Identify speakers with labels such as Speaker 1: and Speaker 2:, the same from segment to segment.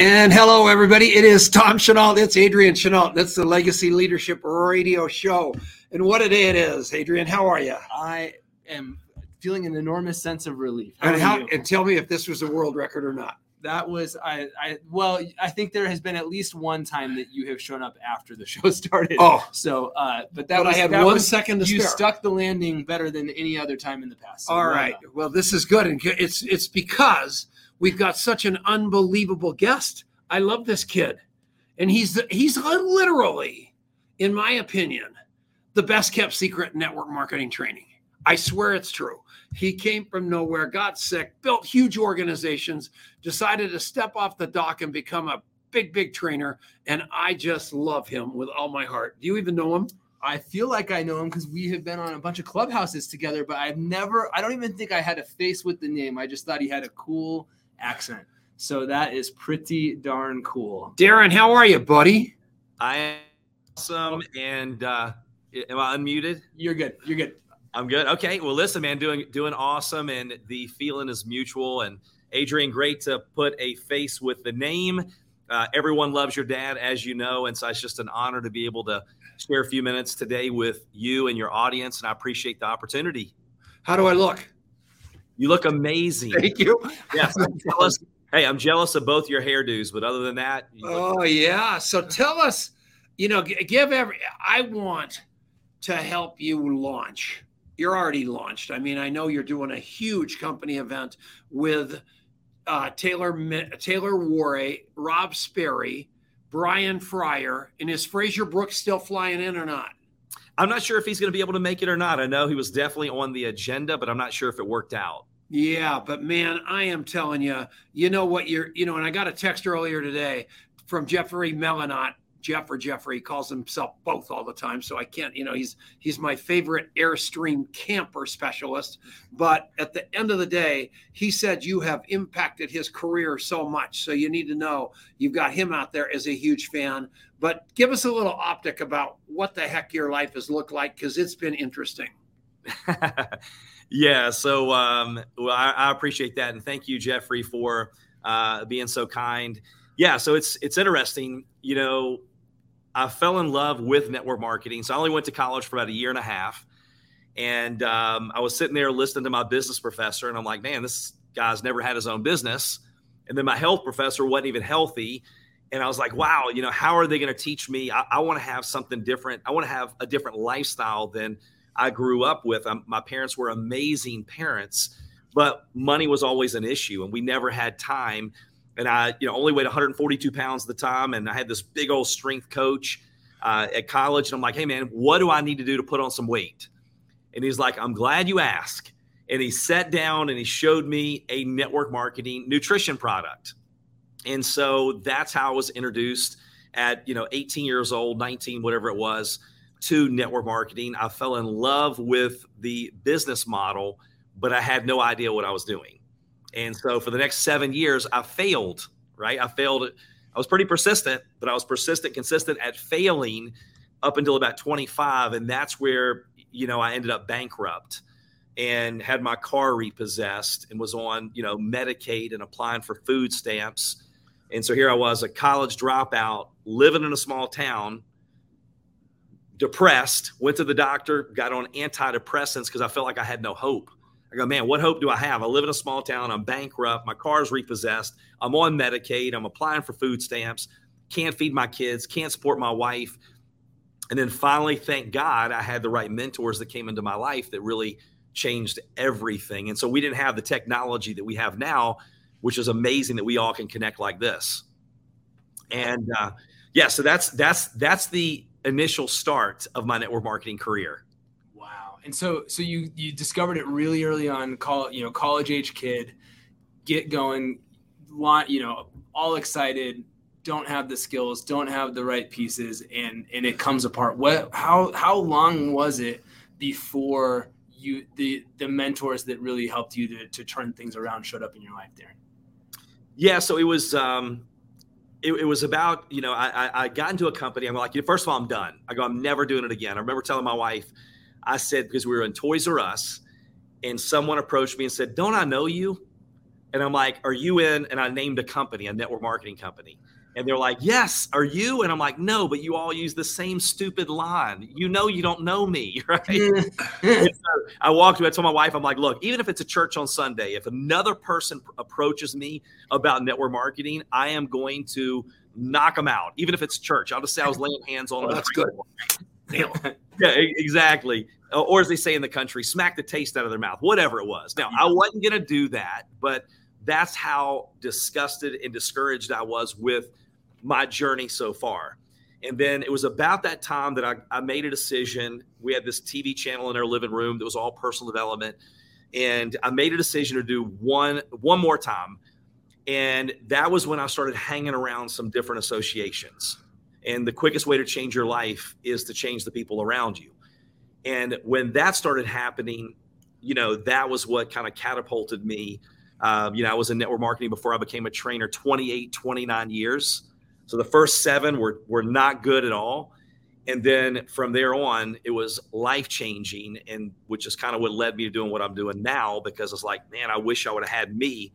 Speaker 1: And hello, everybody. It is Tom Chenault. It's Adrian Chenault. That's the Legacy Leadership Radio Show. And what a day it is, Adrian. How are you?
Speaker 2: I am feeling an enormous sense of relief.
Speaker 1: How and, how, and tell me if this was a world record or not.
Speaker 2: That was I, I well I think there has been at least one time that you have shown up after the show started.
Speaker 1: Oh,
Speaker 2: so uh, but that
Speaker 1: but
Speaker 2: was,
Speaker 1: I had one
Speaker 2: was,
Speaker 1: second to
Speaker 2: you
Speaker 1: spare.
Speaker 2: stuck the landing better than any other time in the past. So
Speaker 1: All
Speaker 2: well
Speaker 1: right.
Speaker 2: done.
Speaker 1: Well, this is good, and it's it's because we've got such an unbelievable guest. I love this kid, and he's he's literally, in my opinion, the best kept secret network marketing training. I swear it's true. He came from nowhere, got sick, built huge organizations, decided to step off the dock and become a big, big trainer. And I just love him with all my heart. Do you even know him?
Speaker 2: I feel like I know him because we have been on a bunch of clubhouses together, but I've never I don't even think I had a face with the name. I just thought he had a cool accent. So that is pretty darn cool.
Speaker 1: Darin, how are you, buddy?
Speaker 3: I am awesome. And uh, am I unmuted?
Speaker 2: You're good. You're good.
Speaker 3: I'm good. Okay. Well, listen, man, doing doing awesome, and the feeling is mutual. And Adrian, great to put a face with the name. Uh, everyone loves your dad, as you know, and so it's just an honor to be able to share a few minutes today with you and your audience. And I appreciate the opportunity.
Speaker 1: How do I look?
Speaker 3: You look amazing.
Speaker 1: Thank you.
Speaker 3: Yes, I'm jealous. Hey, I'm jealous of both your hairdos, but other than that, look-
Speaker 1: Oh yeah. So tell us, you know, give every. I want to help you launch. You're already launched. I mean, I know you're doing a huge company event with uh, Taylor Taylor Warray, Rob Sperry, Brian Fryer, and is Frazer Brookes still flying in or not?
Speaker 3: I'm not sure if he's going to be able to make it or not. I know he was definitely on the agenda, but I'm not sure if it worked out.
Speaker 1: Yeah, but man, I am telling you, you know what you're, you know, and I got a text earlier today from Jeffrey Melanot. Jeff or Jeffrey calls himself both all the time, so I can't, you know, he's he's my favorite Airstream camper specialist. But at the end of the day, he said you have impacted his career so much, so you need to know you've got him out there as a huge fan. But give us a little optic about what the heck your life has looked like because it's been interesting.
Speaker 3: yeah. So, um, well, I, I appreciate that, and thank you, Jeffrey, for uh, being so kind. Yeah. So it's it's interesting. You know, I fell in love with network marketing. So I only went to college for about a year and a half, and um, I was sitting there listening to my business professor, and I'm like, man, this guy's never had his own business. And then my health professor wasn't even healthy. And I was like, wow, you know, how are they going to teach me? I, I want to have something different. I want to have a different lifestyle than I grew up with. Um my parents were amazing parents, but money was always an issue, and we never had time. And I, you know, only weighed 142 pounds at the time, and I had this big old strength coach uh, at college. And I'm like, hey man, what do I need to do to put on some weight? And he's like, I'm glad you asked. And he sat down and he showed me a network marketing nutrition product. And so that's how I was introduced at, you know, 18 years old, 19, whatever it was, to network marketing. I fell in love with the business model, but I had no idea what I was doing. And so for the next seven years, I failed, right? I failed. I was pretty persistent, but I was persistent, consistent at failing up until about 25. And that's where, you know, I ended up bankrupt and had my car repossessed and was on, you know, Medicaid and applying for food stamps. And so here I was, a college dropout, living in a small town, depressed, went to the doctor, got on antidepressants because I felt like I had no hope. I go, man, what hope do I have? I live in a small town. I'm bankrupt. My car's repossessed. I'm on Medicaid. I'm applying for food stamps. Can't feed my kids. Can't support my wife. And then finally, thank God, I had the right mentors that came into my life that really changed everything. And so we didn't have the technology that we have now, which is amazing that we all can connect like this. And uh, yeah, so that's that's that's the initial start of my network marketing career.
Speaker 2: Wow. And so so you you discovered it really early on, call you know, college age kid, get going, want, you know, all excited, don't have the skills, don't have the right pieces, and and it comes apart. What how how long was it before you the the mentors that really helped you to, to turn things around showed up in your life, Darin?
Speaker 3: Yeah, so it was um, it, it was about you know I, I I got into a company. I'm like, first of all, I'm done. I go, I'm never doing it again. I remember telling my wife, I said because we were in Toys R Us, and someone approached me and said, "Don't I know you?" And I'm like, Are you in? And I named a company, a network marketing company. And they're like, Yes, are you? And I'm like, No, but you all use the same stupid line. You know, you don't know me, right? so I walked away, I told my wife, I'm like, Look, even if it's a church on Sunday, if another person approaches me about network marketing, I am going to knock them out, even if it's church. I'll just say I was laying hands on them.
Speaker 1: Oh, that's good.
Speaker 3: yeah, exactly. Or as they say in the country, smack the taste out of their mouth, whatever it was. Now, I mm-hmm. wasn't going to do that, but that's how disgusted and discouraged I was with my journey so far. And then it was about that time that I, I made a decision. We had this TV channel in our living room that was all personal development. And I made a decision to do one one more time. And that was when I started hanging around some different associations. And the quickest way to change your life is to change the people around you. And when that started happening, you know, that was what kind of catapulted me. Um, you know, I was in network marketing before I became a trainer 28, 29 years. So the first seven were, were not good at all. And then from there on, it was life changing, and which is kind of what led me to doing what I'm doing now because it's like, man, I wish I would have had me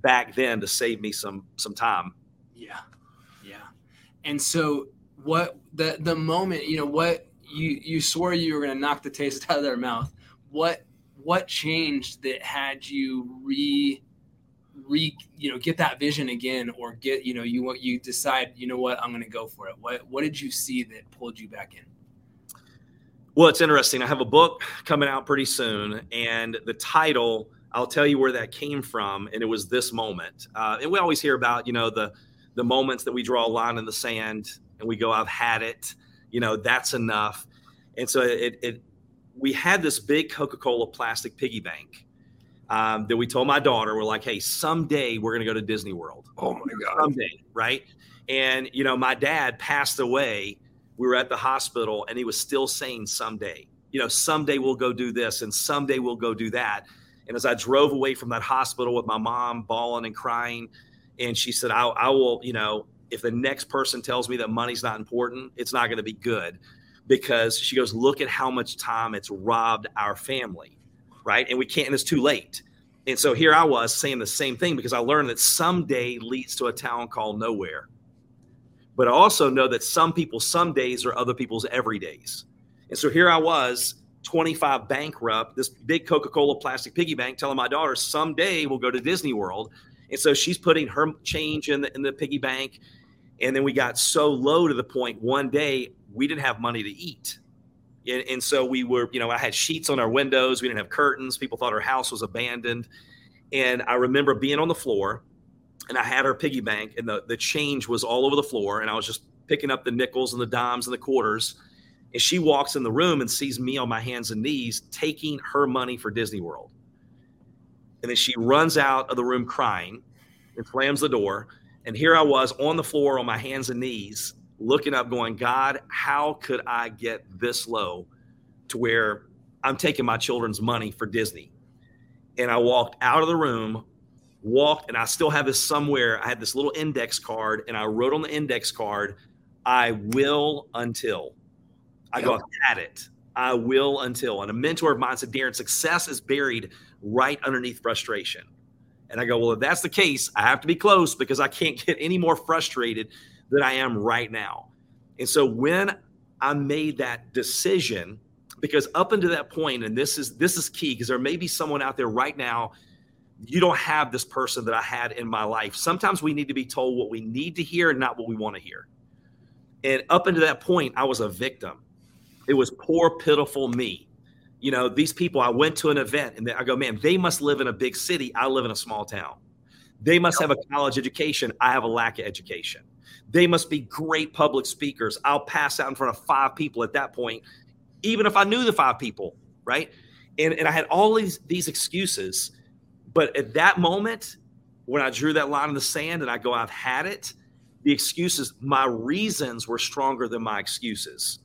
Speaker 3: back then to save me some some time.
Speaker 2: Yeah. Yeah. And so what the the moment, you know, what you you swore you were going to knock the taste out of their mouth. What what changed that had you re re you know get that vision again or get you know you want you decide you know what I'm going to go for it. What what did you see that pulled you back in?
Speaker 3: Well, it's interesting. I have a book coming out pretty soon, and the title I'll tell you where that came from, and it was this moment. Uh, and we always hear about you know the the moments that we draw a line in the sand and we go, "I've had it." you know that's enough and so it, it we had this big coca-cola plastic piggy bank um, that we told my daughter we're like hey someday we're going to go to disney world.
Speaker 1: Oh my god.
Speaker 3: Someday right? And you know my dad passed away. We were at the hospital and he was still saying someday you know someday we'll go do this and someday we'll go do that. And as i drove away from that hospital with my mom bawling and crying and she said i, I will you know if the next person tells me that money's not important, it's not going to be good. Because she goes, look at how much time it's robbed our family, right? And we can't, and it's too late. And so here I was saying the same thing because I learned that someday leads to a town called nowhere. But I also know that some people, some days are other people's every days. And so here I was, 25 bankrupt, this big Coca Cola plastic piggy bank, telling my daughter, someday we'll go to Disney World. And so she's putting her change in the, in the piggy bank. And then we got so low to the point one day we didn't have money to eat. And, and, so we were, you know, I had sheets on our windows. We didn't have curtains. People thought our house was abandoned. And I remember being on the floor and I had our piggy bank and the, the change was all over the floor. And I was just picking up the nickels and the dimes and the quarters. And she walks in the room and sees me on my hands and knees taking her money for Disney World. And then she runs out of the room crying and slams the door. And here I was on the floor on my hands and knees, looking up, going, God, how could I get this low to where I'm taking my children's money for Disney? And I walked out of the room, walked, and I still have this somewhere. I had this little index card, and I wrote on the index card, I will until. I go, at it. I will until. And a mentor of mine said, Darin, success is buried right underneath frustration. And I go, well, if that's the case, I have to be close because I can't get any more frustrated than I am right now. And so when I made that decision, because up until that point, and this is this is key, because there may be someone out there right now, you don't have this person that I had in my life. Sometimes we need to be told what we need to hear and not what we want to hear. And up until that point, I was a victim. It was poor, pitiful me you know, these people, I went to an event and I go, man, they must live in a big city. I live in a small town. They must have a college education. I have a lack of education. They must be great public speakers. I'll pass out in front of five people at that point, even if I knew the five people, right? And, and I had all these, these excuses. But at that moment, when I drew that line in the sand and I go, I've had it, the excuses, my reasons were stronger than my excuses.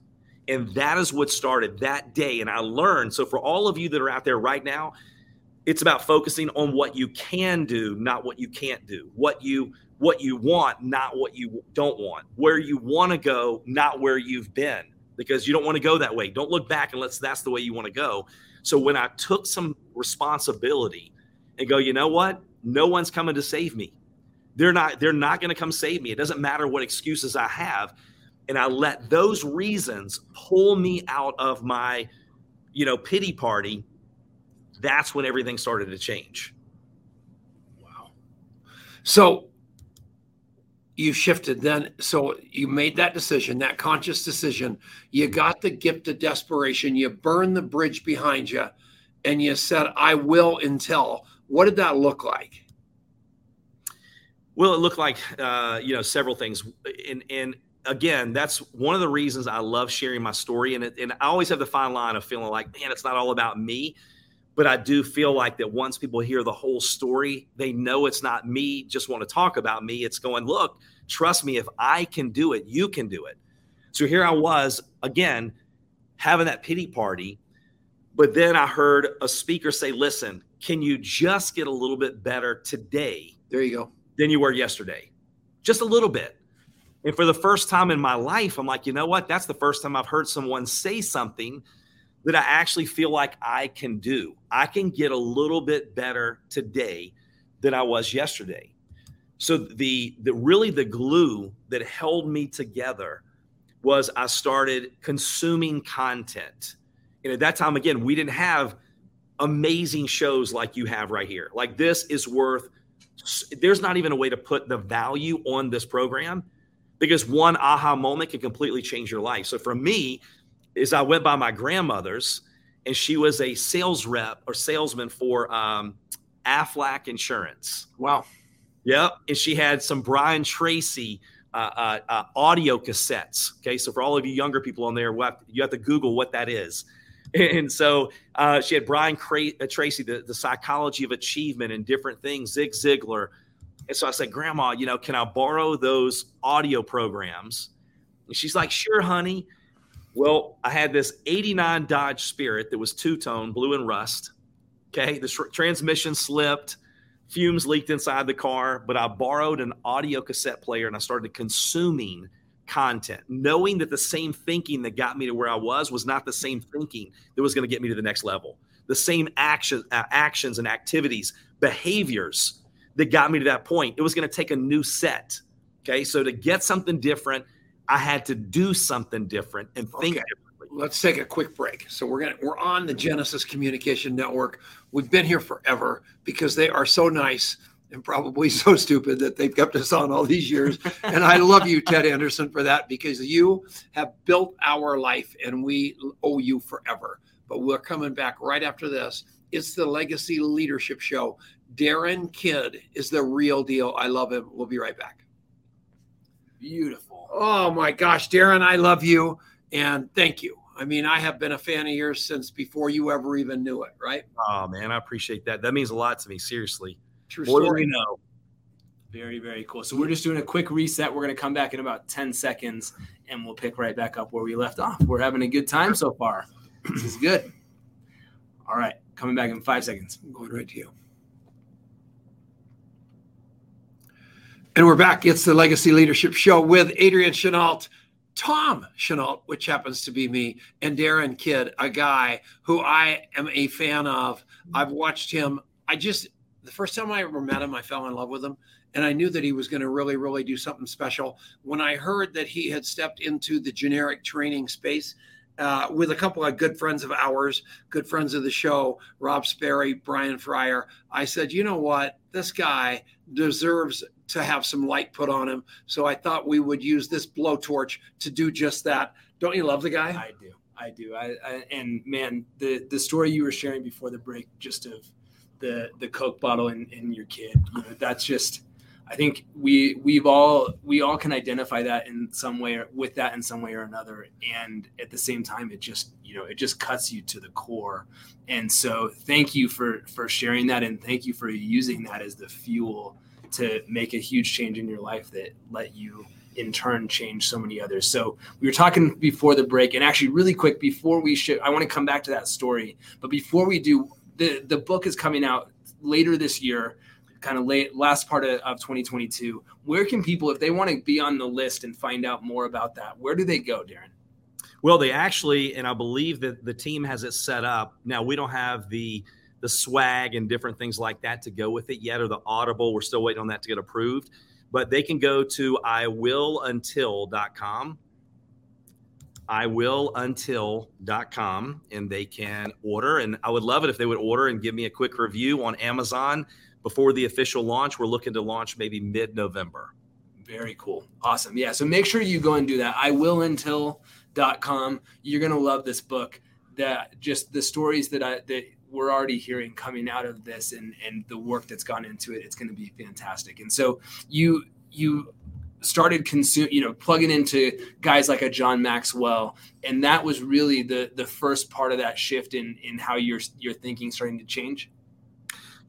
Speaker 3: And that is what started that day. And I learned. So, for all of you that are out there right now, it's about focusing on what you can do, not what you can't do. What you what you want, not what you don't want. Where you want to go, not where you've been, because you don't want to go that way. Don't look back unless that's the way you want to go. So when I took some responsibility and go, you know what? no one's coming to save me. They're not they're not going to come save me. It doesn't matter what excuses I have. And I let those reasons pull me out of my, you know, pity party. That's when everything started to change.
Speaker 1: Wow. So you shifted then. So you made that decision that conscious decision. You got the gift of desperation. You burned the bridge behind you and you said i will until. What did that look like?
Speaker 3: Well it looked like uh, you know several things. And and again that's one of the reasons i love sharing my story. And, it, and i always have the fine line of feeling like man it's not all about me. But I do feel like that once people hear the whole story, they know it's not me just want to talk about me. It's going, look, trust me, if I can do it, you can do it. So here I was again having that pity party. But then I heard a speaker say, listen, can you just get a little bit better today?
Speaker 1: There you go.
Speaker 3: Than you were yesterday? Just a little bit. And for the first time in my life, I'm like, you know what? That's the first time I've heard someone say something that I actually feel like I can do. I can get a little bit better today than I was yesterday. So the the really the glue that held me together was I started consuming content. And at that time again, we didn't have amazing shows like you have right here. Like this is worth there's not even a way to put the value on this program because one aha moment can completely change your life. So for me, is I went by my grandmother's, and she was a sales rep or salesman for um, Aflac Insurance.
Speaker 1: Wow.
Speaker 3: Yep. And she had some Brian Tracy uh, uh, uh, audio cassettes. Okay. So for all of you younger people on there, you have to Google what that is. And so uh, she had Brian Cra- uh, Tracy, the, the psychology of achievement and different things, Zig Ziglar. And so I said, Grandma, you know, can I borrow those audio programs? And she's like, Sure, honey. Well, I had this 89 Dodge Spirit that was two tone, blue and rust. Okay. The tr- transmission slipped, fumes leaked inside the car, but I borrowed an audio cassette player and I started consuming content, knowing that the same thinking that got me to where I was was not the same thinking that was going to get me to the next level. The same action, uh, actions and activities, behaviors that got me to that point. It was going to take a new set. Okay. So to get something different, I had to do something different and think okay. differently.
Speaker 1: Let's take a quick break. So we're gonna we're on the Genesis Communication Network. We've been here forever because they are so nice and probably so stupid that they've kept us on all these years. and I love you, Ted Anderson, for that because you have built our life and we owe you forever. But we're coming back right after this. It's the Legacy Leadership Show. Darin Kidd is the real deal. I love him. We'll be right back.
Speaker 2: Beautiful.
Speaker 1: Oh my gosh, Darin, I love you and thank you. I mean, I have been a fan of yours since before you ever even knew it, right?
Speaker 3: Oh man, I appreciate that. That means a lot to me, seriously.
Speaker 1: True More story.
Speaker 2: Than we know. Very, very cool. So we're just doing a quick reset. We're going to come back in about 10 seconds and we'll pick right back up where we left off. We're having a good time so far. This is good. All right. Coming back in five seconds.
Speaker 1: I'm going right to you. And we're back. It's the Legacy Leadership Show with Adrian Chenault, Tom Chenault, which happens to be me, and Darin Kidd, a guy who I am a fan of. I've watched him. I just, the first time I ever met him, I fell in love with him. And I knew that he was going to really, really do something special. When I heard that he had stepped into the generic training space, uh, with a couple of good friends of ours, good friends of the show, Rob Sperry, Brian Fryer. I said, you know what? This guy deserves to have some light put on him. So I thought we would use this blowtorch to do just that. Don't you love the guy?
Speaker 2: I do. I do. I, I and man, the the story you were sharing before the break, just of the the Coke bottle in, in your kid, you know, that's just I think we we've all we all can identify that in some way or with that in some way or another. And at the same time, it just you know it just cuts you to the core. And so thank you for for sharing that and thank you for using that as the fuel to make a huge change in your life that let you in turn change so many others. So we were talking before the break, and actually, really quick before we should, I want to come back to that story. But before we do, the the book is coming out later this year kind of late last part of, of 2022 where can people if they want to be on the list and find out more about that where do they go darin
Speaker 3: well they actually and i believe that the team has it set up now we don't have the the swag and different things like that to go with it yet, or the Audible. We're still waiting on that to get approved. But they can go to iwilluntil.com, iwilluntil.com, and they can order. And I would love it if they would order and give me a quick review on Amazon before the official launch. We're looking to launch maybe mid November.
Speaker 2: Very cool. Awesome. Yeah. So make sure you go and do that. iwilluntil.com. You're going to love this book. That just the stories that I, that we're already hearing coming out of this and and the work that's gone into it it's going to be fantastic and so you you started consume you know plugging into guys like a john maxwell and that was really the the first part of that shift in in how your your thinking starting to change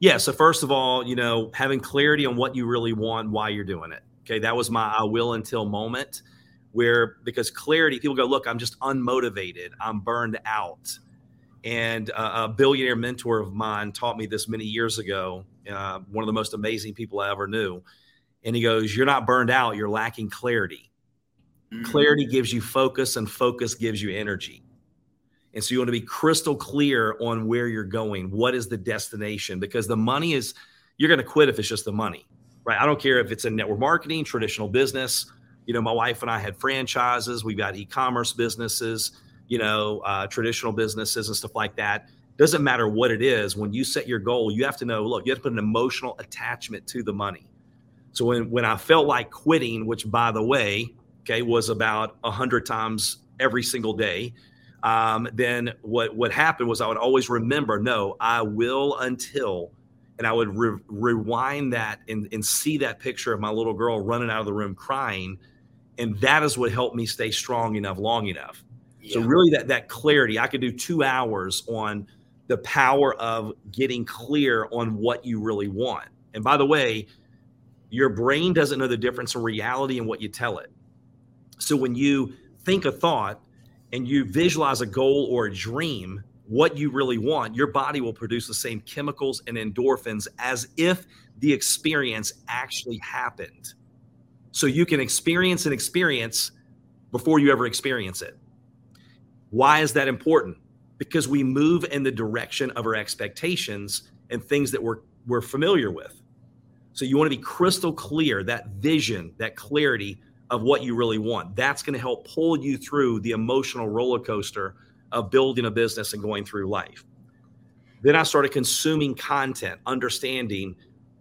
Speaker 3: yeah so first of all you know having clarity on what you really want why you're doing it okay that was my i will until moment where because clarity people go look i'm just unmotivated i'm burned out and uh, a billionaire mentor of mine taught me this many years ago. Uh, one of the most amazing people I ever knew. And he goes, You're not burned out, you're lacking clarity. Mm-hmm. Clarity gives you focus, and focus gives you energy. And so you want to be crystal clear on where you're going. What is the destination? Because the money is, you're going to quit if it's just the money, right? I don't care if it's in network marketing, traditional business. You know, my wife and I had franchises, we've got e commerce businesses you know, uh, traditional businesses and stuff like that. Doesn't matter what it is. When you set your goal, you have to know. Look, you have to put an emotional attachment to the money. So when when I felt like quitting, which by the way, okay, was about a hundred times every single day, um, then what what happened was I would always remember, no, I will until, and I would re- rewind that and, and see that picture of my little girl running out of the room crying, and that is what helped me stay strong enough long enough so really that that clarity, I could do 2 hours on the power of getting clear on what you really want. And by the way, your brain doesn't know the difference in reality and what you tell it. So when you think a thought and you visualize a goal or a dream, what you really want, your body will produce the same chemicals and endorphins as if the experience actually happened. So you can experience an experience before you ever experience it. Why is that important? Because we move in the direction of our expectations and things that we're, we're familiar with. So you want to be crystal clear that vision, that clarity of what you really want. That's going to help pull you through the emotional roller coaster of building a business and going through life. Then I started consuming content, understanding.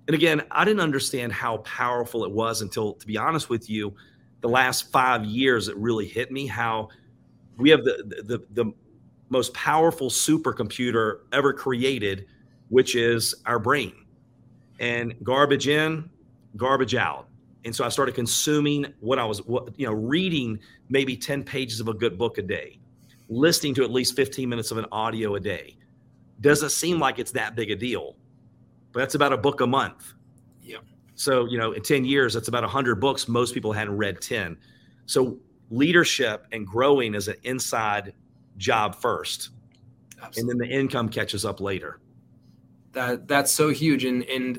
Speaker 3: And again, I didn't understand how powerful it was until, to be honest with you, the last five years, it really hit me how we have the, the, the most powerful supercomputer ever created, which is our brain. And garbage in, garbage out. And so I started consuming what I was, what, you know, reading maybe 10 pages of a good book a day, listening to at least 15 minutes of an audio a day. Doesn't seem like it's that big a deal, but that's about a book a month.
Speaker 2: Yeah.
Speaker 3: So, you know, in 10 years, that's about 100 books. Most people hadn't read 10. So leadership and growing is an inside job first Absolutely. and then the income catches up later
Speaker 2: that that's so huge and and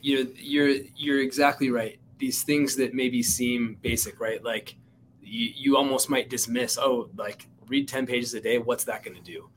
Speaker 2: you know you're you're exactly right these things that maybe seem basic right? Like you, you almost might dismiss oh like read 10 pages a day what's that going to do?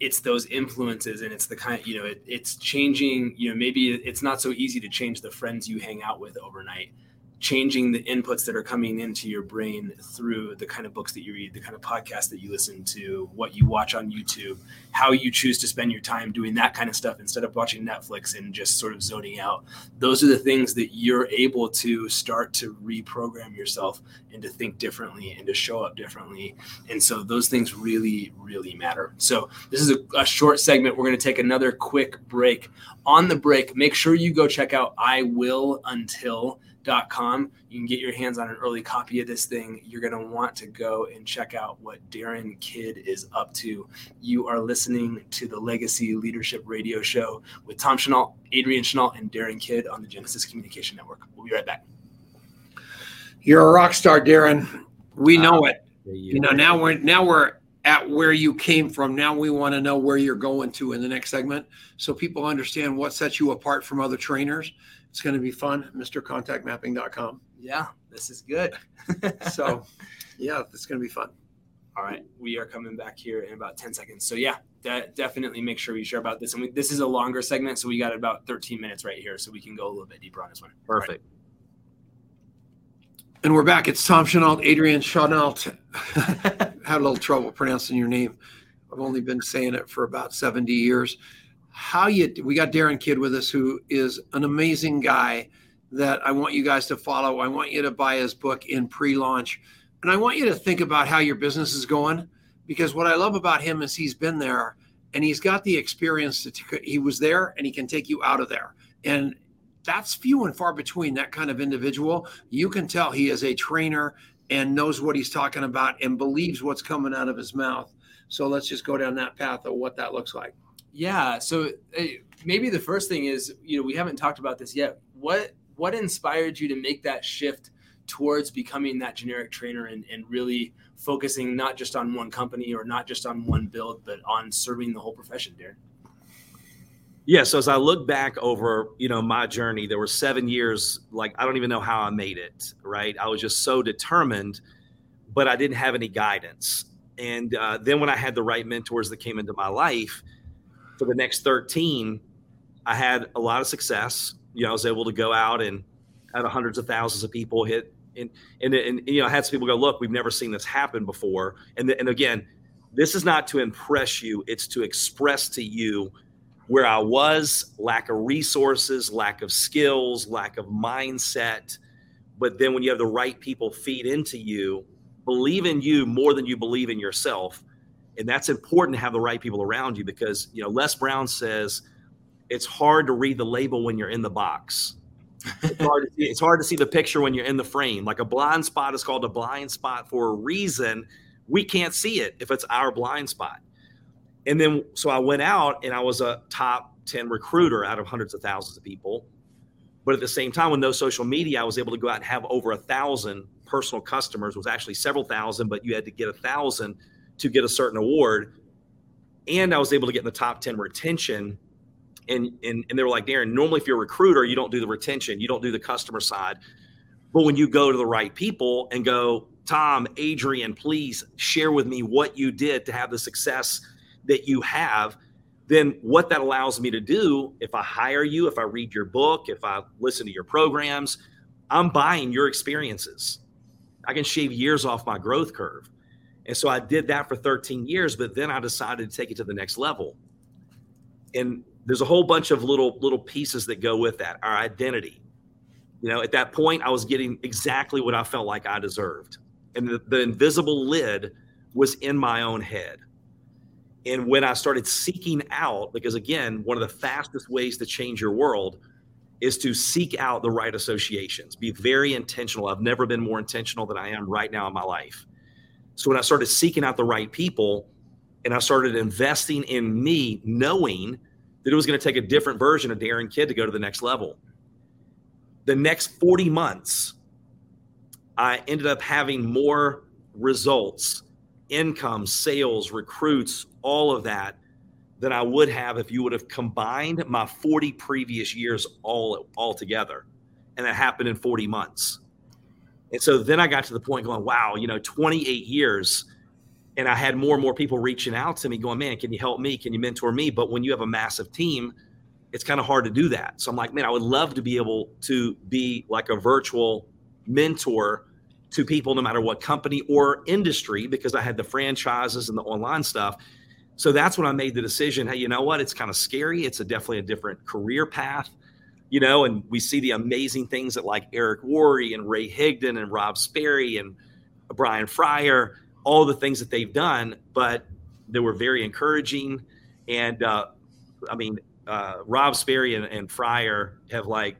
Speaker 2: It's those influences and it's the kind you know it, it's changing you know maybe it's not so easy to change the friends you hang out with overnight changing the inputs that are coming into your brain through the kind of books that you read, the kind of podcasts that you listen to, what you watch on YouTube, how you choose to spend your time doing that kind of stuff instead of watching Netflix and just sort of zoning out. Those are the things that you're able to start to reprogram yourself and to think differently and to show up differently. And so those things really, really matter. So this is a, a short segment. We're going to take another quick break. On the break, make sure you go check out I Will Until com. You can get your hands on an early copy of this thing. You're going to want to go and check out what Darin Kidd is up to. You are listening to the Legacy Leadership Radio Show with Tom Chenault, Adrian Chenault, and Darin Kidd on the Genesis Communication Network. We'll be right back.
Speaker 1: You're a rock star, Darin. We know uh, it. You know, now we're now we're at where you came from. Now we want to know where you're going to in the next segment so people understand what sets you apart from other trainers it's going to be fun. MrContactMapping.com.
Speaker 2: Yeah, this is good.
Speaker 1: so, yeah, it's going to be fun.
Speaker 2: All right, we are coming back here in about 10 seconds. So, yeah, de- definitely make sure we share about this. And we, this is a longer segment, so we got about 13 minutes right here, so we can go a little bit deeper on this one.
Speaker 3: Perfect.
Speaker 1: And we're back. It's Tom Chenault, Adrian Chenault. Had a little trouble pronouncing your name. I've only been saying it for about 70 years. How you we got Darin Kidd with us, who is an amazing guy that I want you guys to follow. I want you to buy his book in pre-launch. And I want you to think about how your business is going because what I love about him is he's been there and he's got the experience to he was there and he can take you out of there. And that's few and far between that kind of individual. You can tell he is a trainer and knows what he's talking about and believes what's coming out of his mouth. So let's just go down that path of what that looks like.
Speaker 2: Yeah. So maybe the first thing is, you know, we haven't talked about this yet. What what inspired you to make that shift towards becoming that generic trainer and, and really focusing not just on one company or not just on one build, but on serving the whole profession, Darin?
Speaker 3: Yeah. So as I look back over, you know, my journey, there were seven years. Like I don't even know how I made it. Right. I was just so determined, but I didn't have any guidance. And uh, then when I had the right mentors that came into my life, for the next 13, I had a lot of success. You know, I was able to go out and had hundreds of thousands of people hit and, and, and you know, I had some people go, look, we've never seen this happen before. And, and again, this is not to impress you. It's to express to you where I was, lack of resources, lack of skills, lack of mindset. But then when you have the right people feed into you, believe in you more than you believe in yourself. And that's important to have the right people around you because, you know, Les Brown says it's hard to read the label when you're in the box. It's hard, to see, it's hard to see the picture when you're in the frame. Like a blind spot is called a blind spot for a reason. We can't see it if it's our blind spot. And then, so I went out and I was a top 10 recruiter out of hundreds of thousands of people. But at the same time, with no social media, I was able to go out and have over a thousand personal customers. It was actually several thousand, but you had to get a thousand to get a certain award. And I was able to get in the top 10 retention. And, and, and they were like, Darin, normally if you're a recruiter, you don't do the retention, you don't do the customer side. But when you go to the right people and go, Tom, Adrian, please share with me what you did to have the success that you have, then what that allows me to do, if I hire you, if I read your book, if I listen to your programs, I'm buying your experiences. I can shave years off my growth curve. And so I did that for 13 years, but then I decided to take it to the next level. And there's a whole bunch of little little pieces that go with that. Our identity. You know, at that point I was getting exactly what I felt like I deserved. And the, the invisible lid was in my own head. And when I started seeking out, because again, one of the fastest ways to change your world is to seek out the right associations. Be very intentional. I've never been more intentional than I am right now in my life. So when I started seeking out the right people and I started investing in me, knowing that it was going to take a different version of Darin Kidd to go to the next level. The next 40 months, I ended up having more results, income, sales, recruits, all of that than I would have if you would have combined my 40 previous years all all together. And that happened in 40 months. And so then I got to the point going, wow, you know, 28 years. And I had more and more people reaching out to me going, man, can you help me? Can you mentor me? But when you have a massive team, it's kind of hard to do that. So I'm like, man, I would love to be able to be like a virtual mentor to people, no matter what company or industry, because I had the franchises and the online stuff. So that's when I made the decision. Hey, you know what? It's kind of scary. It's a definitely a different career path, you know. And we see the amazing things that like Eric Worre and Ray Higdon and Rob Sperry and Brian Fryer, all the things that they've done, but they were very encouraging. And uh, I mean, uh, Rob Sperry and, and Fryer have like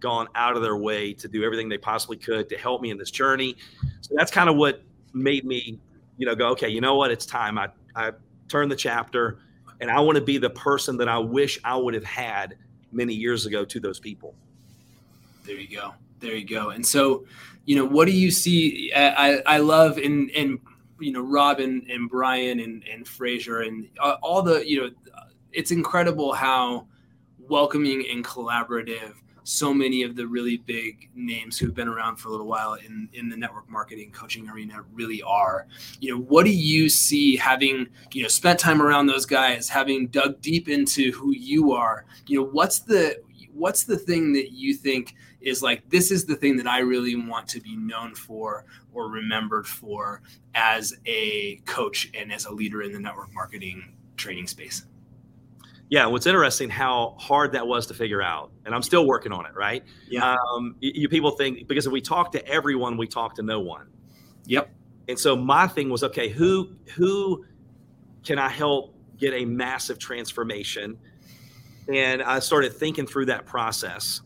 Speaker 3: gone out of their way to do everything they possibly could to help me in this journey. So that's kind of what made me, you know, go, okay, you know what? It's time. I, I turn the chapter and I want to be the person that I wish I would have had many years ago to those people.
Speaker 2: There you go. There you go. And so, you know, what do you see? I, I love in, in, you know, Robin and Brian and, and Frazer and uh, all the, you know, it's incredible how welcoming and collaborative so many of the really big names who've been around for a little while in, in the network marketing coaching arena really are. You know, what do you see having, you know, spent time around those guys, having dug deep into who you are, you know, what's the what's the thing that you think is like this is the thing that I really want to be known for or remembered for as a coach and as a leader in the network marketing training space?
Speaker 3: Yeah, what's interesting how hard that was to figure out, and I'm still working on it. Right?
Speaker 2: Yeah.
Speaker 3: Um, you, you people think because if we talk to everyone, we talk to no one.
Speaker 2: Yep.
Speaker 3: And so my thing was, okay, who who can I help get a massive transformation? And I started thinking through that process.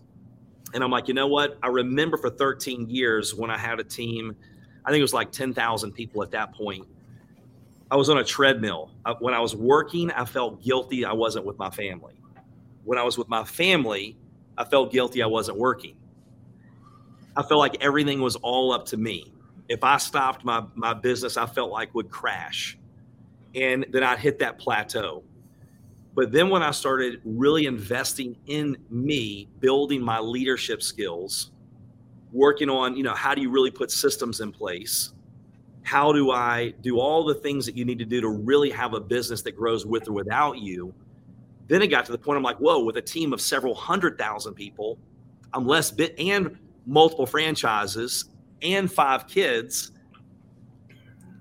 Speaker 3: And I'm like, you know what? I remember for 13 years when I had a team, I think it was like 10,000 people at that point. I was on a treadmill. I, when I was working, I felt guilty I wasn't with my family. When I was with my family, I felt guilty I wasn't working. I felt like everything was all up to me. If I stopped my, my business, I felt like would crash. And then I'd hit that plateau. But then when I started really investing in me, building my leadership skills, working on, you know, how do you really put systems in place? How do I do all the things that you need to do to really have a business that grows with or without you? Then it got to the point I'm like, whoa, with a team of several hundred thousand people, I'm less bit and multiple franchises and five kids,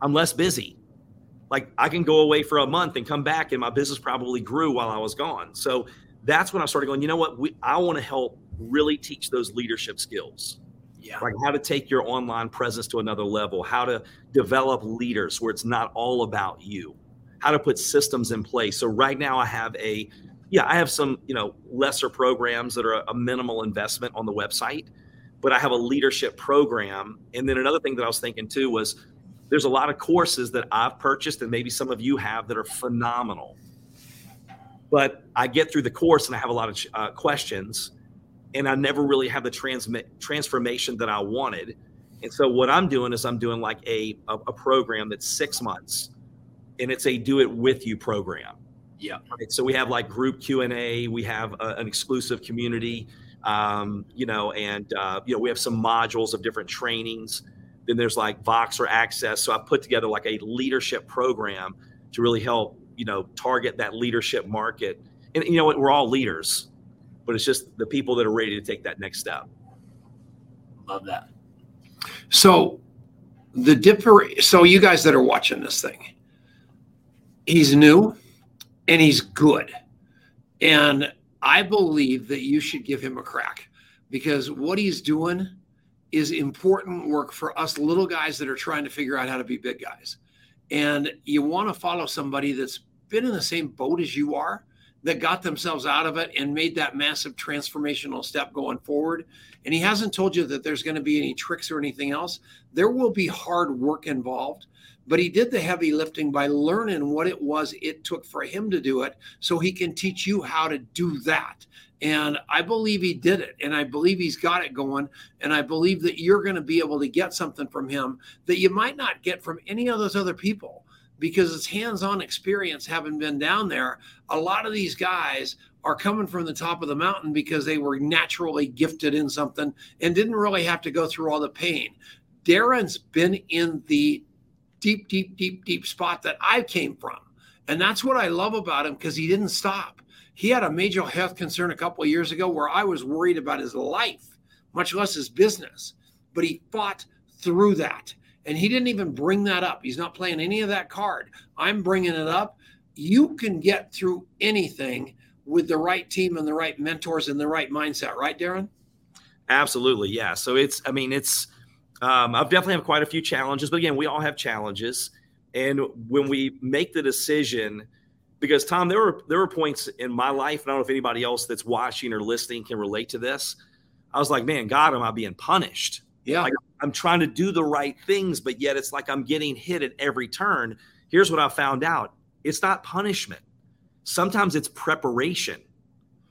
Speaker 3: I'm less busy. Like I can go away for a month and come back and my business probably grew while I was gone. So that's when I started going, you know what? We, I want to help really teach those leadership skills
Speaker 2: yeah.
Speaker 3: Like how to take your online presence to another level, how to develop leaders where it's not all about you, how to put systems in place. So right now I have a yeah, I have some, you know, lesser programs that are a, minimal investment on the website, but I have a leadership program. And then another thing that I was thinking too was there's a lot of courses that I've purchased and maybe some of you have that are phenomenal. But I get through the course and I have a lot of uh, questions and I never really had the transmit transformation that I wanted. And so what I'm doing is I'm doing like a, a, a program that's six months, and it's a do it with you program.
Speaker 2: Yeah.
Speaker 3: Right? So we have like group Q and A. We have a, an exclusive community, um, you know, and uh, you know we have some modules of different trainings. Then there's like Voxer access. So I put together like a leadership program to really help you know target that leadership market. And you know what? We're all leaders but it's just the people that are ready to take that next step.
Speaker 2: Love that.
Speaker 1: So the dipper so you guys that are watching this thing, he's new and he's good. And I believe that you should give him a crack because what he's doing is important work for us little guys that are trying to figure out how to be big guys. And you want to follow somebody that's been in the same boat as you are that got themselves out of it and made that massive transformational step going forward. And he hasn't told you that there's going to be any tricks or anything else. There will be hard work involved, but he did the heavy lifting by learning what it was it took for him to do it so he can teach you how to do that. And I believe he did it. And I believe he's got it going. And I believe that you're going to be able to get something from him that you might not get from any of those other people because it's hands-on experience having been down there a lot of these guys are coming from the top of the mountain because they were naturally gifted in something and didn't really have to go through all the pain. Darin's been in the deep deep deep deep spot that i came from and that's what i love about him because he didn't stop. He had a major health concern a couple of years ago where i was worried about his life much less his business but he fought through that and he didn't even bring that up. He's not playing any of that card. I'm bringing it up. You can get through anything with the right team and the right mentors and the right mindset, right, Darin?
Speaker 3: Absolutely, yeah. So it's, I mean, it's, um, I've definitely have quite a few challenges, but again, we all have challenges. And when we make the decision, because Tom, there were there were points in my life, I don't know if anybody else that's watching or listening can relate to this. I was like, man, God, am I being punished?
Speaker 1: Yeah.
Speaker 3: Like, I'm trying to do the right things, but yet it's like I'm getting hit at every turn. Here's what I found out it's not punishment, sometimes it's preparation.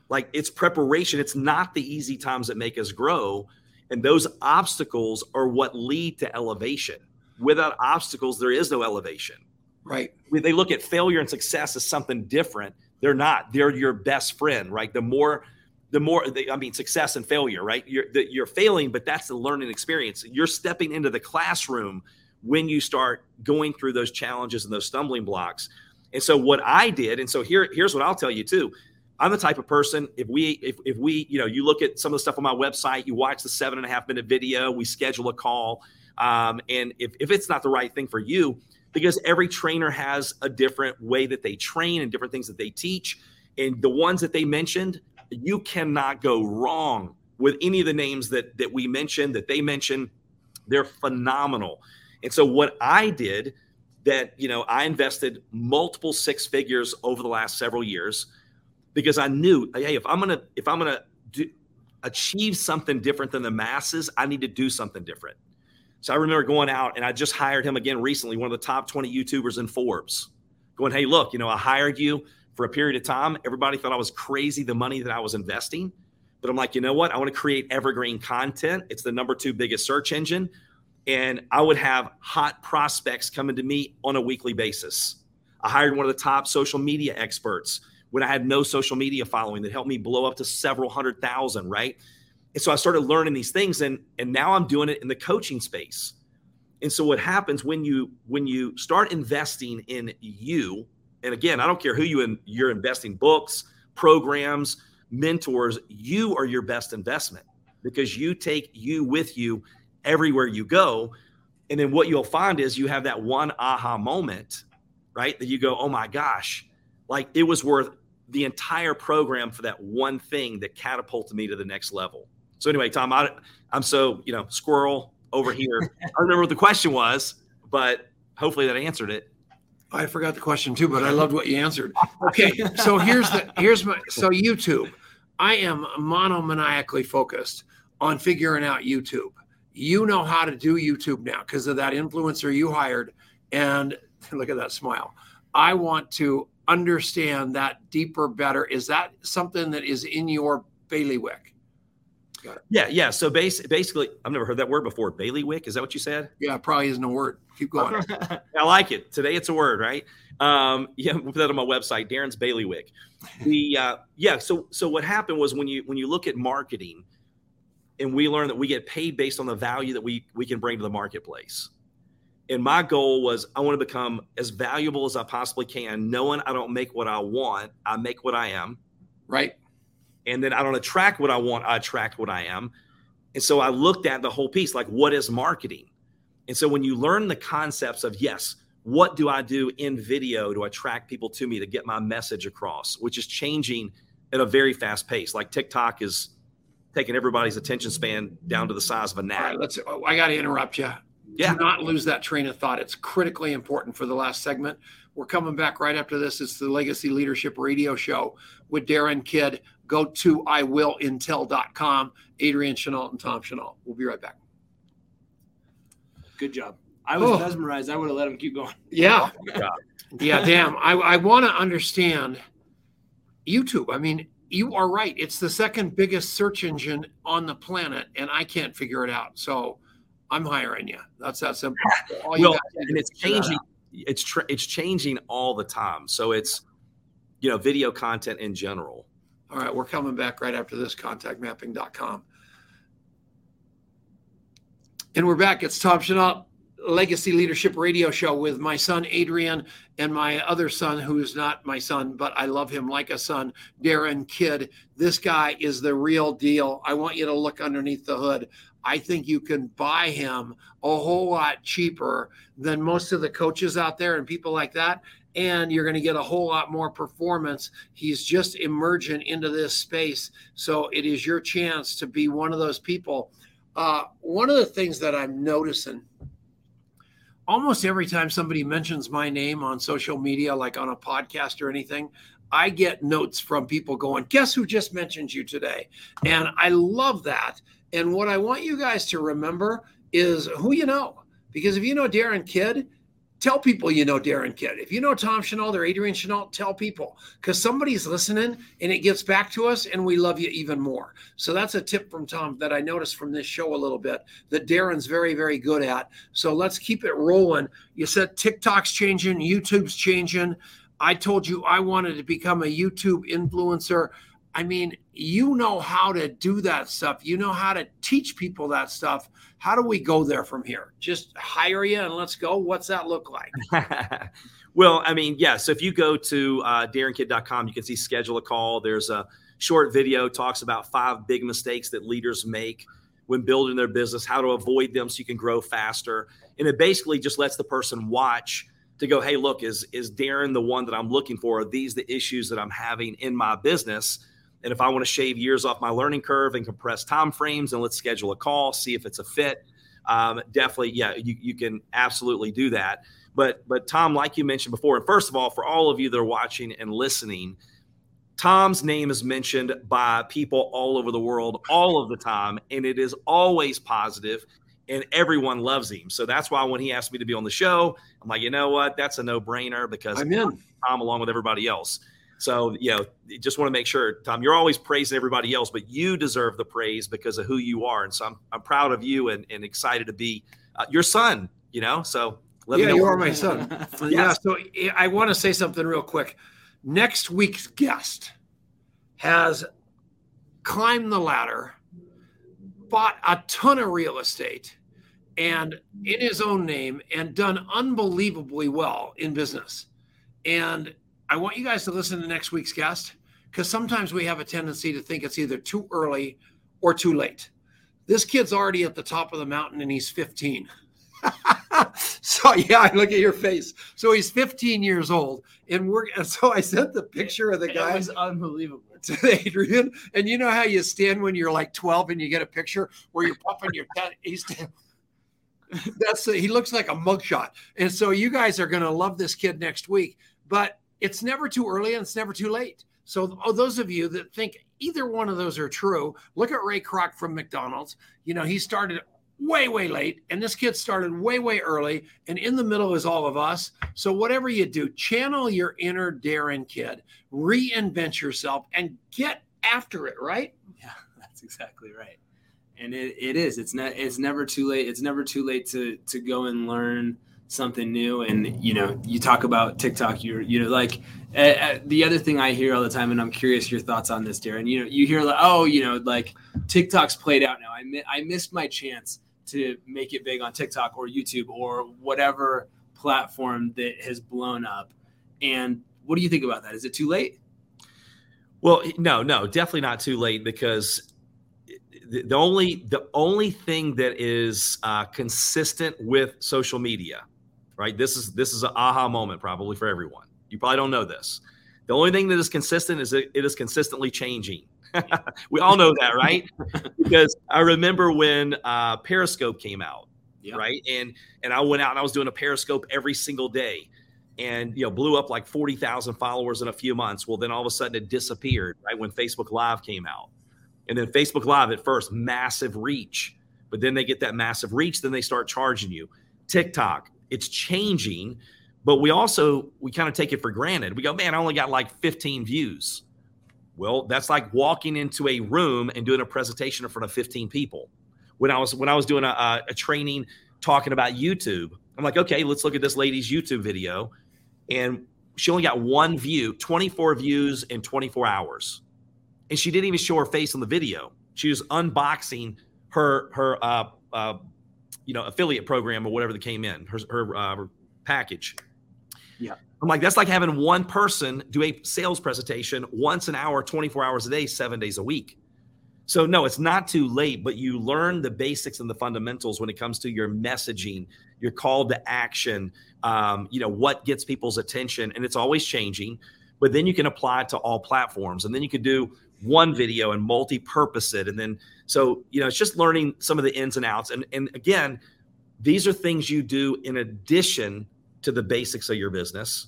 Speaker 3: Like it's preparation. It's not the easy times that make us grow. And those obstacles are what lead to elevation. Without obstacles, there is no elevation.
Speaker 1: Right.
Speaker 3: They look at failure and success as something different. They're not. They're your best friend, right? The more the more the, I mean, success and failure, right? You're the, you're failing, but that's the learning experience. You're stepping into the classroom when you start going through those challenges and those stumbling blocks. And so what I did, and so here here's what I'll tell you too. I'm the type of person. If we if if we you know you look at some of the stuff on my website, you watch the seven and a half minute video, we schedule a call, um, and if if it's not the right thing for you, because every trainer has a different way that they train and different things that they teach, and the ones that they mentioned you cannot go wrong with any of the names that that we mentioned that they mentioned. They're phenomenal. And so what i did that you know i invested multiple six figures over the last several years because i knew hey if i'm gonna if i'm gonna do, achieve something different than the masses i need to do something different. So i remember going out and i just hired him again recently one of the top 20 youtubers in forbes going hey look you know i hired you for a period of time. Everybody thought I was crazy the money that I was investing. But I'm like, you know what? I want to create evergreen content. It's the number two biggest search engine. And I would have hot prospects coming to me on a weekly basis. I hired one of the top social media experts when I had no social media following that helped me blow up to several hundred thousand, right? And so I started learning these things and and now I'm doing it in the coaching space. And so what happens when you when you start investing in you and again, I don't care who you in, you're investing books, programs, mentors, you are your best investment because you take you with you everywhere you go. And then what you'll find is you have that one aha moment, right? That you go, oh my gosh, like it was worth the entire program for that one thing that catapulted me to the next level. So anyway, Tom, I, I'm so, you know, squirrel over here. I remember what the question was, but hopefully that answered it.
Speaker 1: I forgot the question too, but I loved what you answered. Okay, so here's the here's my so YouTube. I am monomaniacally focused on figuring out YouTube. You know how to do YouTube now because of that influencer you hired. And look at that smile. I want to understand that deeper, better. Is that something that is in your bailiwick?
Speaker 3: Yeah, yeah. So bas- basically, I've never heard that word before. Bailiwick. Is that what you said?
Speaker 1: Yeah, probably isn't a word. Keep going.
Speaker 3: I like it. Today it's a word, right? Um, yeah, we'll put that on my website, Darin's Bailiwick. The uh, yeah. So so what happened was when you when you look at marketing, and we learn that we get paid based on the value that we we can bring to the marketplace. And my goal was I want to become as valuable as I possibly can, knowing I don't make what I want, I make what I am.
Speaker 1: Right
Speaker 3: and then I don't attract what I want, I attract what I am. And so I looked at the whole piece like, what is marketing? And so when you learn the concepts of, yes, what do I do in video to attract people to me to get my message across, which is changing at a very fast pace. Like TikTok is taking everybody's attention span down to the size of a gnat. All
Speaker 1: right, let's. Oh, I got to interrupt you. Yeah. Do not lose that train of thought. It's critically important for the last segment. We're coming back right after this. It's the Legacy Leadership Radio Show with Darin Kidd go to iwilluntil.com. Adrian Chenault and Tom Chenault. We'll be right back.
Speaker 2: Good job. I was oh. mesmerized. I would have let him keep going.
Speaker 1: Yeah. Oh, yeah, damn. I, I want to understand YouTube. I mean, you are right. It's the second biggest search engine on the planet, and I can't figure it out. So I'm hiring you. That's that simple.
Speaker 3: All well, and it's changing. It's tra- it's changing all the time. So it's you know video content in general.
Speaker 1: All right, we're coming back right after this, contactmapping.com. And we're back. It's Tom Chenault, Legacy Leadership Radio Show with my son, Adrian, and my other son, who is not my son, but I love him like a son, Darin Kidd. This guy is the real deal. I want you to look underneath the hood. I think you can buy him a whole lot cheaper than most of the coaches out there and people like that and you're going to get a whole lot more performance. He's just emerging into this space. So it is your chance to be one of those people. Uh, one of the things that I'm noticing almost every time somebody mentions my name on social media, like on a podcast or anything, I get notes from people going, Guess who just mentioned you today? And I love that. And what I want you guys to remember is who you know. Because if you know Darin Kidd, tell people you know Darin Kidd. If you know Tom Chenault or Adrian Chenault, tell people because somebody's listening and it gets back to us and we love you even more. So that's a tip from Tom that I noticed from this show a little bit that Darin's very, very good at. So let's keep it rolling. You said TikTok's changing, YouTube's changing. I told you I wanted to become a YouTube influencer. I mean, you know how to do that stuff. You know how to teach people that stuff. How do we go there from here? Just hire you and let's go. What's that look like?
Speaker 3: well, I mean, yeah. So if you go to uh, darinkidd.com, you can see schedule a call. There's a short video talks about five big mistakes that leaders make when building their business, how to avoid them so you can grow faster. And it basically just lets the person watch to go, hey, look, is is Darin the one that I'm looking for? Are these the issues that I'm having in my business? And if I want to shave years off my learning curve and compress time frames, and let's schedule a call, see if it's a fit. Um, definitely, yeah, you, you can absolutely do that. But but Tom, like you mentioned before, and first of all, for all of you that are watching and listening, Tom's name is mentioned by people all over the world all of the time, and it is always positive, and everyone loves him. So that's why when he asked me to be on the show, I'm like, you know what? That's a no brainer because
Speaker 1: I'm in.
Speaker 3: Tom along with everybody else. So, you know, just want to make sure, Tom, you're always praising everybody else, but you deserve the praise because of who you are. And so I'm, I'm proud of you and, and excited to be uh, your son, you know? So
Speaker 1: let me know. yeah, you are my son. yes. Yeah. So I want to say something real quick. Next week's guest has climbed the ladder, bought a ton of real estate, and in his own name, and done unbelievably well in business. And I want you guys to listen to next week's guest because sometimes we have a tendency to think it's either too early or too late. This kid's already at the top of the mountain and he's 15. so yeah, I look at your face. So he's 15 years old, and we're and so I sent the picture of the guy.
Speaker 2: It was unbelievable
Speaker 1: to Adrian. And you know how you stand when you're like 12 and you get a picture where you're pumping your head. He's that's he looks like a mugshot. And so you guys are going to love this kid next week. But it's never too early and it's never too late. So, oh, those of you that think either one of those are true, look at Ray Kroc from McDonald's. You know, he started way, way late, and this kid started way, way early, and in the middle is all of us. So, whatever you do, channel your inner Darin Kidd, reinvent yourself, and get after it, right?
Speaker 2: Yeah, that's exactly right. And it, it is. It's not. It's never too late. It's never too late to to go and learn something new. And you know you talk about tiktok you're you know like uh, the other thing i hear all the time and i'm curious your thoughts on this darin you know you hear like oh you know like tiktok's played out now. I, mi- I missed my chance to make it big on tiktok or youtube or whatever platform that has blown up. And what do you think about that? Is it too late?
Speaker 3: Well no no definitely not too late because the only the only thing that is uh, consistent with social media right? This is this is an aha moment probably for everyone. You probably don't know this. The only thing that is consistent is it, it is consistently changing. we all know that, right? because I remember when uh, Periscope came out, yep. right? And and I went out and I was doing a Periscope every single day, and you know blew up like forty thousand followers in a few months. Well, then all of a sudden it disappeared, right? When Facebook Live came out, and then Facebook Live at first massive reach, but then they get that massive reach, then they start charging you. TikTok, it's changing but we also we kind of take it for granted. We go man i only got like 15 views. Well that's like walking into a room and doing a presentation in front of 15 people. When i was when i was doing a, a training talking about youtube i'm like okay let's look at this lady's youtube video. And she only got one view 24 views in 24 hours. And she didn't even show her face on the video. She was unboxing her her uh, uh, you know affiliate program or whatever that came in her her, uh, package.
Speaker 2: Yeah.
Speaker 3: I'm like, that's like having one person do a sales presentation once an hour, 24 hours a day, seven days a week. So, no, it's not too late, but you learn the basics and the fundamentals when it comes to your messaging, your call to action, um, you know, what gets people's attention. And it's always changing, but then you can apply it to all platforms. And then you can do one video and multi-purpose it. And then so you know it's just learning some of the ins and outs. And and again these are things you do in addition to the basics of your business.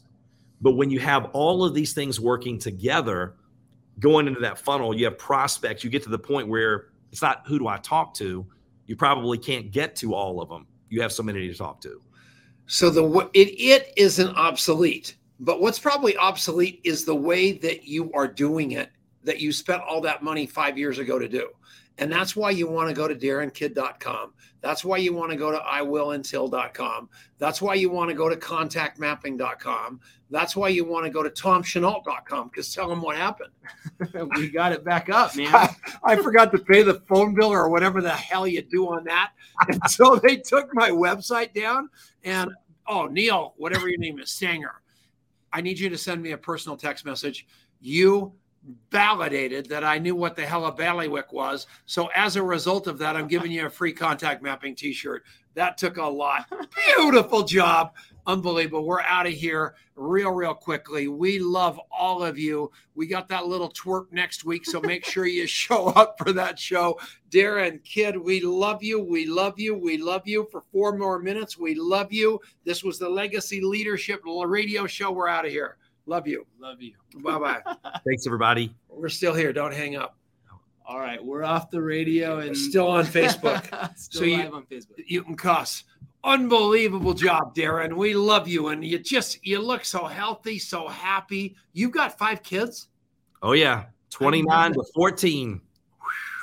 Speaker 3: But when you have all of these things working together going into that funnel you have prospects you get to the point where it's not who do i talk to you probably can't get to all of them. You have so many to talk to.
Speaker 1: So the it, it isn't obsolete but what's probably obsolete is the way that you are doing it that you spent all that money five years ago to do. And that's why you want to go to darinkidd.com. That's why you want to go to iwilluntil.com. That's why you want to go to contactmapping.com. That's why you want to go to tomchenault.com because tell them what happened.
Speaker 2: we got it back up, man.
Speaker 1: I, I, forgot to pay the phone bill or whatever the hell you do on that. And so they took my website down and oh, Neil, whatever your name is, Sanger, I need you to send me a personal text message. You validated that I knew what the hell a bailiwick was. So as a result of that, I'm giving you a free contact mapping t-shirt. That took a lot. Beautiful job. Unbelievable. We're out of here real, real quickly. We love all of you. We got that little twerp next week. So make sure you show up for that show. Darin, Kidd, we love you. We love you. We love you for four more minutes. We love you. This was the Legacy Leadership Radio Show. We're out of here. Love you.
Speaker 2: Love you.
Speaker 1: Bye bye.
Speaker 3: Thanks, everybody.
Speaker 1: We're still here. Don't hang up.
Speaker 2: All right, we're off the radio and
Speaker 1: still on Facebook.
Speaker 2: still so live you, on Facebook.
Speaker 1: You can cuss. Unbelievable job, Darin. We love you, and you just you look so healthy, so happy. You've got five kids.
Speaker 3: Oh yeah, twenty nine to fourteen.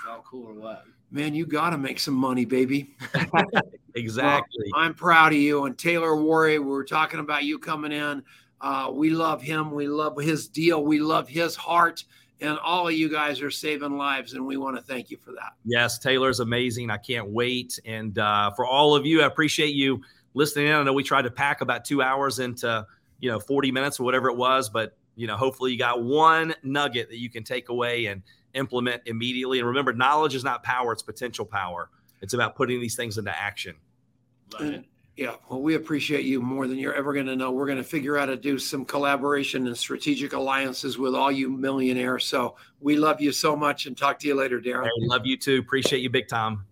Speaker 2: That cool or what?
Speaker 1: Man, you got to make some money, baby.
Speaker 3: exactly.
Speaker 1: Well, I'm proud of you. And Taylor Warrior, we were talking about you coming in. Uh, we love him. We love his deal. We love his heart. And all of you guys are saving lives, and we want to thank you for that.
Speaker 3: Yes, Taylor's amazing. I can't wait. And uh, for all of you, I appreciate you listening in. I know we tried to pack about two hours into you know 40 minutes or whatever it was, but you know hopefully you got one nugget that you can take away and implement immediately. And remember, knowledge is not power; it's potential power. It's about putting these things into action.
Speaker 1: Love it. Yeah, well, we appreciate you more than you're ever going to know. We're going to figure out to do some collaboration and strategic alliances with all you millionaires. So we love you so much and talk to you later, Darin.
Speaker 3: love you too. Appreciate you big time.